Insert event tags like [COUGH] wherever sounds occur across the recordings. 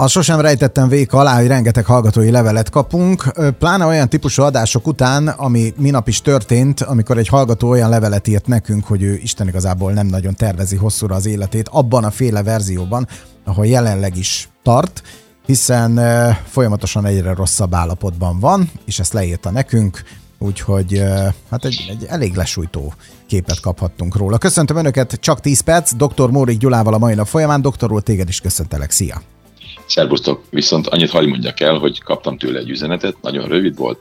Azt sosem rejtettem vék alá, hogy rengeteg hallgatói levelet kapunk, pláne olyan típusú adások után, ami minap is történt, amikor egy hallgató olyan levelet írt nekünk, hogy ő Isten igazából nem nagyon tervezi hosszúra az életét, abban a féle verzióban, ahol jelenleg is tart, hiszen folyamatosan egyre rosszabb állapotban van, és ezt leírta nekünk, úgyhogy hát egy, egy elég lesújtó képet kaphattunk róla. Köszöntöm Önöket, csak 10 perc, dr. Mórik Gyulával a mai nap folyamán, doktor úr, téged is köszöntelek, szia! Szerbusztok, viszont annyit hagy mondjak el, hogy kaptam tőle egy üzenetet, nagyon rövid volt,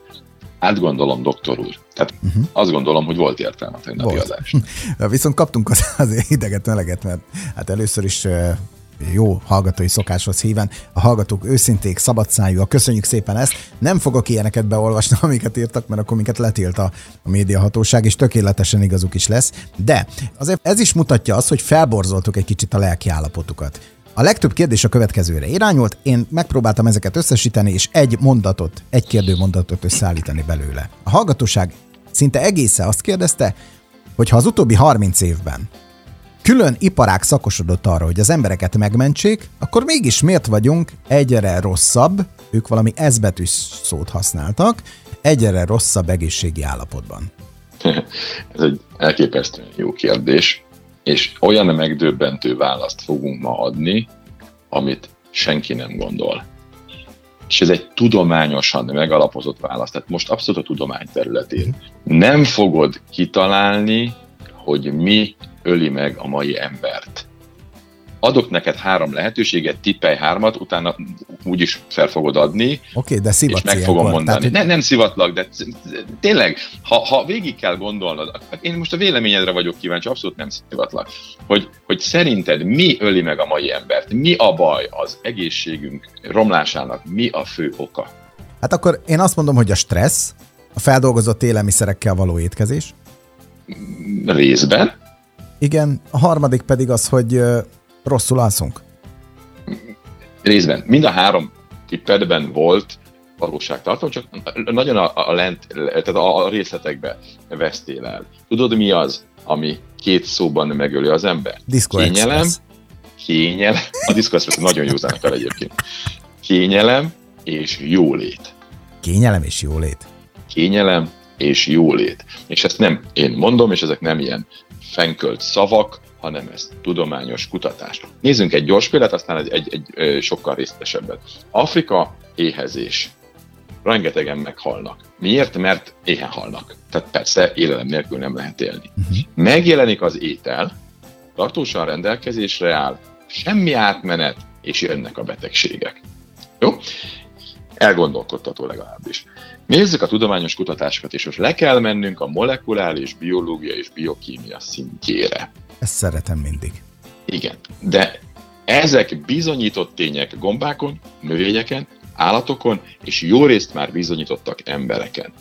átgondolom, doktor úr. Tehát uh-huh. azt gondolom, hogy volt értelme a tegnapi adást. [LAUGHS] Viszont kaptunk az, az ideget meleget, mert hát először is jó hallgatói szokáshoz híven. A hallgatók őszinték, szabadszájúak, köszönjük szépen ezt. Nem fogok ilyeneket beolvasni, [LAUGHS] amiket írtak, mert akkor minket letilt a, a médiahatóság, és tökéletesen igazuk is lesz. De azért ez is mutatja azt, hogy felborzoltuk egy kicsit a lelki állapotukat. A legtöbb kérdés a következőre irányult, én megpróbáltam ezeket összesíteni, és egy mondatot, egy kérdő mondatot összeállítani belőle. A hallgatóság szinte egészen azt kérdezte, hogy ha az utóbbi 30 évben külön iparák szakosodott arra, hogy az embereket megmentsék, akkor mégis miért vagyunk egyre rosszabb, ők valami ezbetűs szót használtak, egyre rosszabb egészségi állapotban? [LAUGHS] Ez egy elképesztően jó kérdés, és olyan megdöbbentő választ fogunk ma adni, amit senki nem gondol. És ez egy tudományosan megalapozott válasz, tehát most abszolút a tudomány területén. Nem fogod kitalálni, hogy mi öli meg a mai embert. Adok neked három lehetőséget, tippelj hármat, utána úgyis fel fogod adni, Oké, okay, de és meg fogom mondani. Tehát... Ne, nem szivatlak, de tényleg, ha, ha végig kell gondolnod, én most a véleményedre vagyok kíváncsi, abszolút nem szivatlak, hogy, hogy szerinted mi öli meg a mai embert, mi a baj az egészségünk romlásának, mi a fő oka? Hát akkor én azt mondom, hogy a stressz, a feldolgozott élelmiszerekkel való étkezés. Részben. Igen, a harmadik pedig az, hogy rosszul alszunk. Részben. Mind a három tippedben volt valóságtartalom, csak nagyon a, a, lent, tehát a, a részletekbe vesztél el. Tudod, mi az, ami két szóban megöli az ember? Disco Kényelem, Express. kényelem, a Disco Express nagyon jó zenekar egyébként. Kényelem és jólét. Kényelem és jólét. Kényelem és jólét. És ezt nem én mondom, és ezek nem ilyen fenkölt szavak, hanem ez tudományos kutatás. Nézzünk egy gyors példát, aztán egy, egy, egy sokkal részletesebbet. Afrika éhezés. Rengetegen meghalnak. Miért? Mert éhen halnak. Tehát persze élelem nélkül nem lehet élni. Uh-huh. Megjelenik az étel, tartósan rendelkezésre áll, semmi átmenet, és jönnek a betegségek. Jó? Elgondolkodtató legalábbis. Nézzük a tudományos kutatásokat, és most le kell mennünk a molekuláris biológia és biokémia szintjére. Ezt szeretem mindig. Igen, de ezek bizonyított tények gombákon, növényeken, állatokon, és jó részt már bizonyítottak embereken.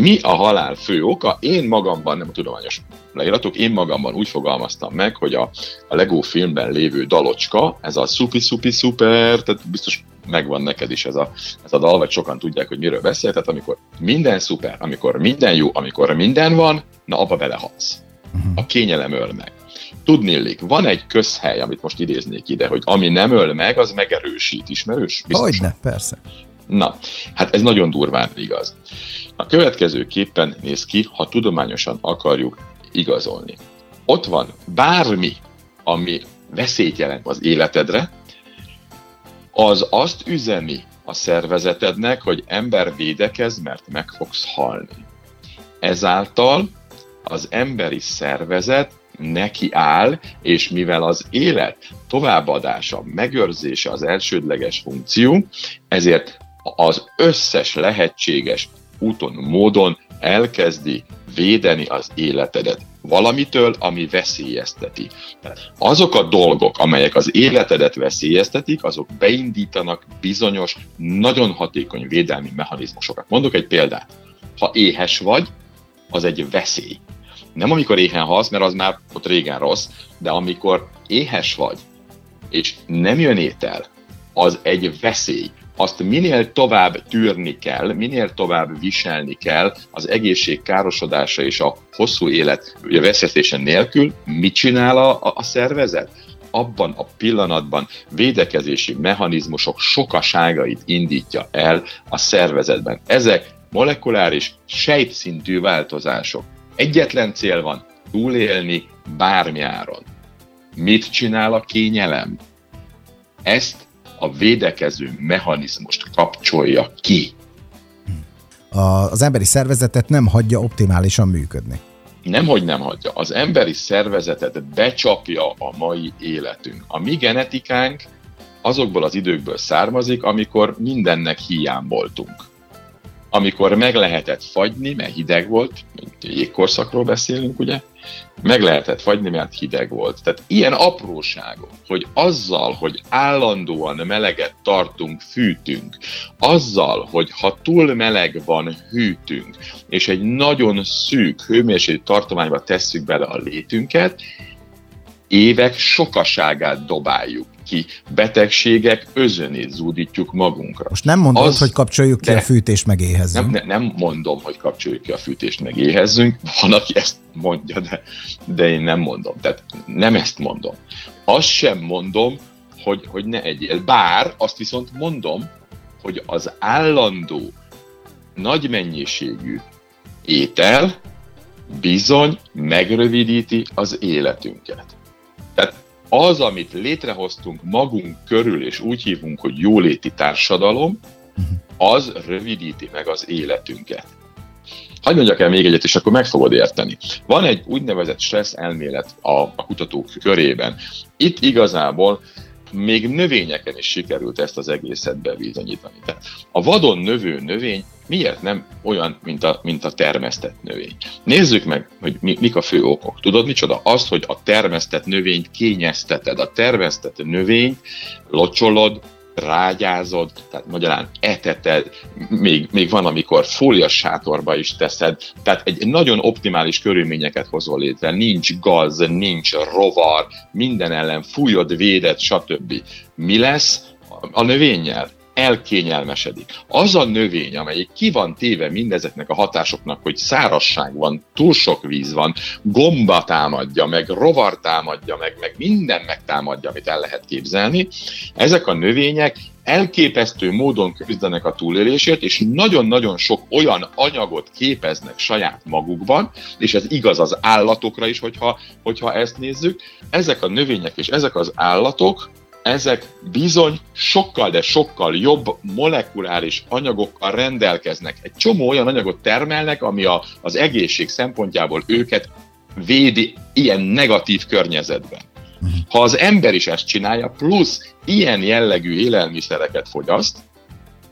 Mi a halál fő oka? Én magamban, nem a tudományos leíratok, én magamban úgy fogalmaztam meg, hogy a, a Lego filmben lévő dalocska, ez a szupi szupi szuper, tehát biztos megvan neked is ez a, ez a dal, vagy sokan tudják, hogy miről beszél, tehát amikor minden szuper, amikor minden jó, amikor minden van, na abba belehalsz. Uh-huh. A kényelem öl meg. Tudnélik, van egy közhely, amit most idéznék ide, hogy ami nem öl meg, az megerősít. Ismerős? Hogyne, persze. Na, hát ez nagyon durván igaz. A következő képpen néz ki, ha tudományosan akarjuk igazolni. Ott van bármi, ami veszélyt jelent az életedre, az azt üzeni a szervezetednek, hogy ember védekez, mert meg fogsz halni. Ezáltal az emberi szervezet neki áll, és mivel az élet továbbadása, megőrzése az elsődleges funkció, ezért az összes lehetséges úton, módon elkezdi védeni az életedet valamitől, ami veszélyezteti. Azok a dolgok, amelyek az életedet veszélyeztetik, azok beindítanak bizonyos, nagyon hatékony védelmi mechanizmusokat. Mondok egy példát. Ha éhes vagy, az egy veszély. Nem amikor éhen halsz, mert az már ott régen rossz, de amikor éhes vagy, és nem jön étel, az egy veszély azt minél tovább tűrni kell, minél tovább viselni kell az egészség károsodása és a hosszú élet ugye veszélyeztése nélkül, mit csinál a, a szervezet? abban a pillanatban védekezési mechanizmusok sokaságait indítja el a szervezetben. Ezek molekuláris, sejtszintű változások. Egyetlen cél van, túlélni bármi áron. Mit csinál a kényelem? Ezt a védekező mechanizmust kapcsolja ki. Az emberi szervezetet nem hagyja optimálisan működni. Nemhogy nem hagyja. Az emberi szervezetet becsapja a mai életünk. A mi genetikánk azokból az időkből származik, amikor mindennek hiány voltunk amikor meg lehetett fagyni, mert hideg volt, jégkorszakról beszélünk, ugye, meg lehetett fagyni, mert hideg volt. Tehát ilyen apróságok, hogy azzal, hogy állandóan meleget tartunk, fűtünk, azzal, hogy ha túl meleg van, hűtünk, és egy nagyon szűk hőmérséklet tartományba tesszük bele a létünket, évek sokaságát dobáljuk ki. Betegségek özönét zúdítjuk magunkra. Most nem mondod, Az, hogy kapcsoljuk ki a fűtést, meg éhezzünk. Nem, nem mondom, hogy kapcsoljuk ki a fűtést, meg éhezzünk. Van, aki ezt mondja, de, de én nem mondom. Tehát nem ezt mondom. Azt sem mondom, hogy, hogy ne egyél. Bár azt viszont mondom, hogy az állandó, nagy mennyiségű étel bizony megrövidíti az életünket. Az, amit létrehoztunk magunk körül, és úgy hívunk, hogy jóléti társadalom, az rövidíti meg az életünket. Hagyj mondjak el még egyet, és akkor meg fogod érteni. Van egy úgynevezett stressz elmélet a, a kutatók körében. Itt igazából még növényeken is sikerült ezt az egészet bebizonyítani. Tehát a vadon növő növény miért nem olyan, mint a, mint a termesztett növény? Nézzük meg, hogy mi, mik a fő okok. Tudod micsoda? Az, hogy a termesztett növényt kényezteted. A termesztett növényt locsolod, rágyázod, tehát magyarán eteted, még, még van, amikor fólias sátorba is teszed, tehát egy nagyon optimális körülményeket hozol létre, nincs gaz, nincs rovar, minden ellen fújod, véded, stb. Mi lesz a növényel? Elkényelmesedik. Az a növény, amelyik ki van téve mindezeknek a hatásoknak, hogy szárasság van, túl sok víz van, gomba támadja, meg rovar támadja, meg, meg minden megtámadja, amit el lehet képzelni, ezek a növények elképesztő módon küzdenek a túlélésért, és nagyon-nagyon sok olyan anyagot képeznek saját magukban, és ez igaz az állatokra is, hogyha, hogyha ezt nézzük. Ezek a növények és ezek az állatok ezek bizony sokkal, de sokkal jobb molekuláris anyagokkal rendelkeznek. Egy csomó olyan anyagot termelnek, ami a, az egészség szempontjából őket védi ilyen negatív környezetben. Ha az ember is ezt csinálja, plusz ilyen jellegű élelmiszereket fogyaszt,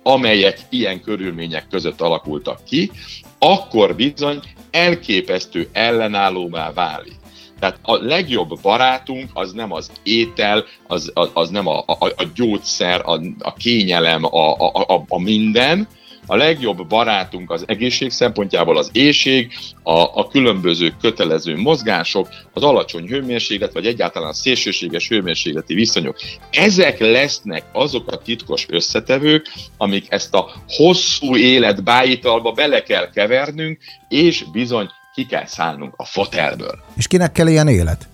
amelyek ilyen körülmények között alakultak ki, akkor bizony elképesztő ellenállóvá válik. Tehát a legjobb barátunk az nem az étel, az, az, az nem a, a, a gyógyszer, a, a kényelem, a, a, a, a minden, a legjobb barátunk az egészség szempontjából az éjség, a, a különböző kötelező mozgások, az alacsony hőmérséklet, vagy egyáltalán a szélsőséges hőmérsékleti viszonyok. Ezek lesznek azok a titkos összetevők, amik ezt a hosszú élet bájitalba bele kell kevernünk, és bizony ki kell szállnunk a fotelből. És kinek kell ilyen élet?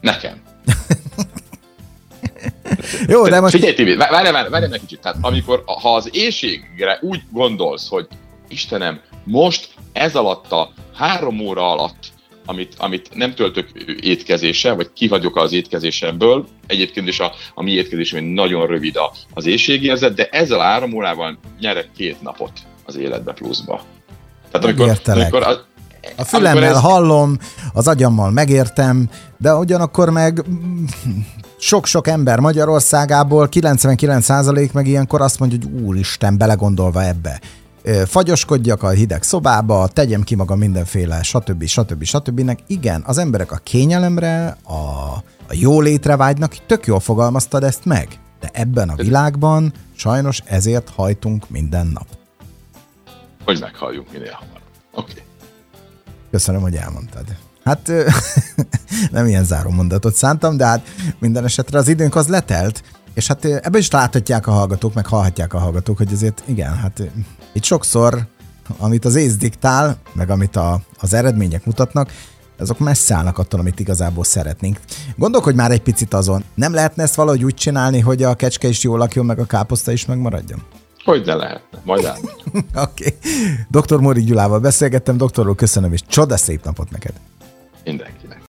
Nekem. Jó, de most... Figyelj, Tibi, várj, várj, várj egy kicsit. Tehát amikor, ha az éjségre úgy gondolsz, hogy Istenem, most ez alatt a három óra alatt, amit, amit nem töltök étkezéssel, vagy kihagyok az étkezésemből, egyébként is a, a mi étkezésünk nagyon rövid a, az éjségérzet, de ezzel a három órával nyerek két napot az életbe pluszba. Tehát amikor, amikor a fülemmel ez... hallom, az agyammal megértem, de ugyanakkor meg sok-sok ember Magyarországából 99% meg ilyenkor azt mondja, hogy úristen, belegondolva ebbe. Fagyoskodjak a hideg szobába, tegyem ki maga mindenféle, stb. stb. stb. Igen, az emberek a kényelemre, a, a jólétre vágynak, tök jól fogalmaztad ezt meg. De ebben a világban sajnos ezért hajtunk minden nap. Hogy meghalljunk minél hamarabb. Oké. Okay. Köszönöm, hogy elmondtad. Hát [LAUGHS] nem ilyen záró mondatot szántam, de hát minden esetre az időnk az letelt, és hát ebbe is láthatják a hallgatók, meg hallhatják a hallgatók, hogy azért igen, hát itt sokszor, amit az ész diktál, meg amit a, az eredmények mutatnak, azok messze állnak attól, amit igazából szeretnénk. Gondolkodj már egy picit azon, nem lehetne ezt valahogy úgy csinálni, hogy a kecske is jól lakjon, meg a káposzta is megmaradjon? Hogy ne lehetne, majd. [LAUGHS] Oké. okay. Dr. Móri Gyulával beszélgettem, doktorról köszönöm, és csoda szép napot neked! Mindenki.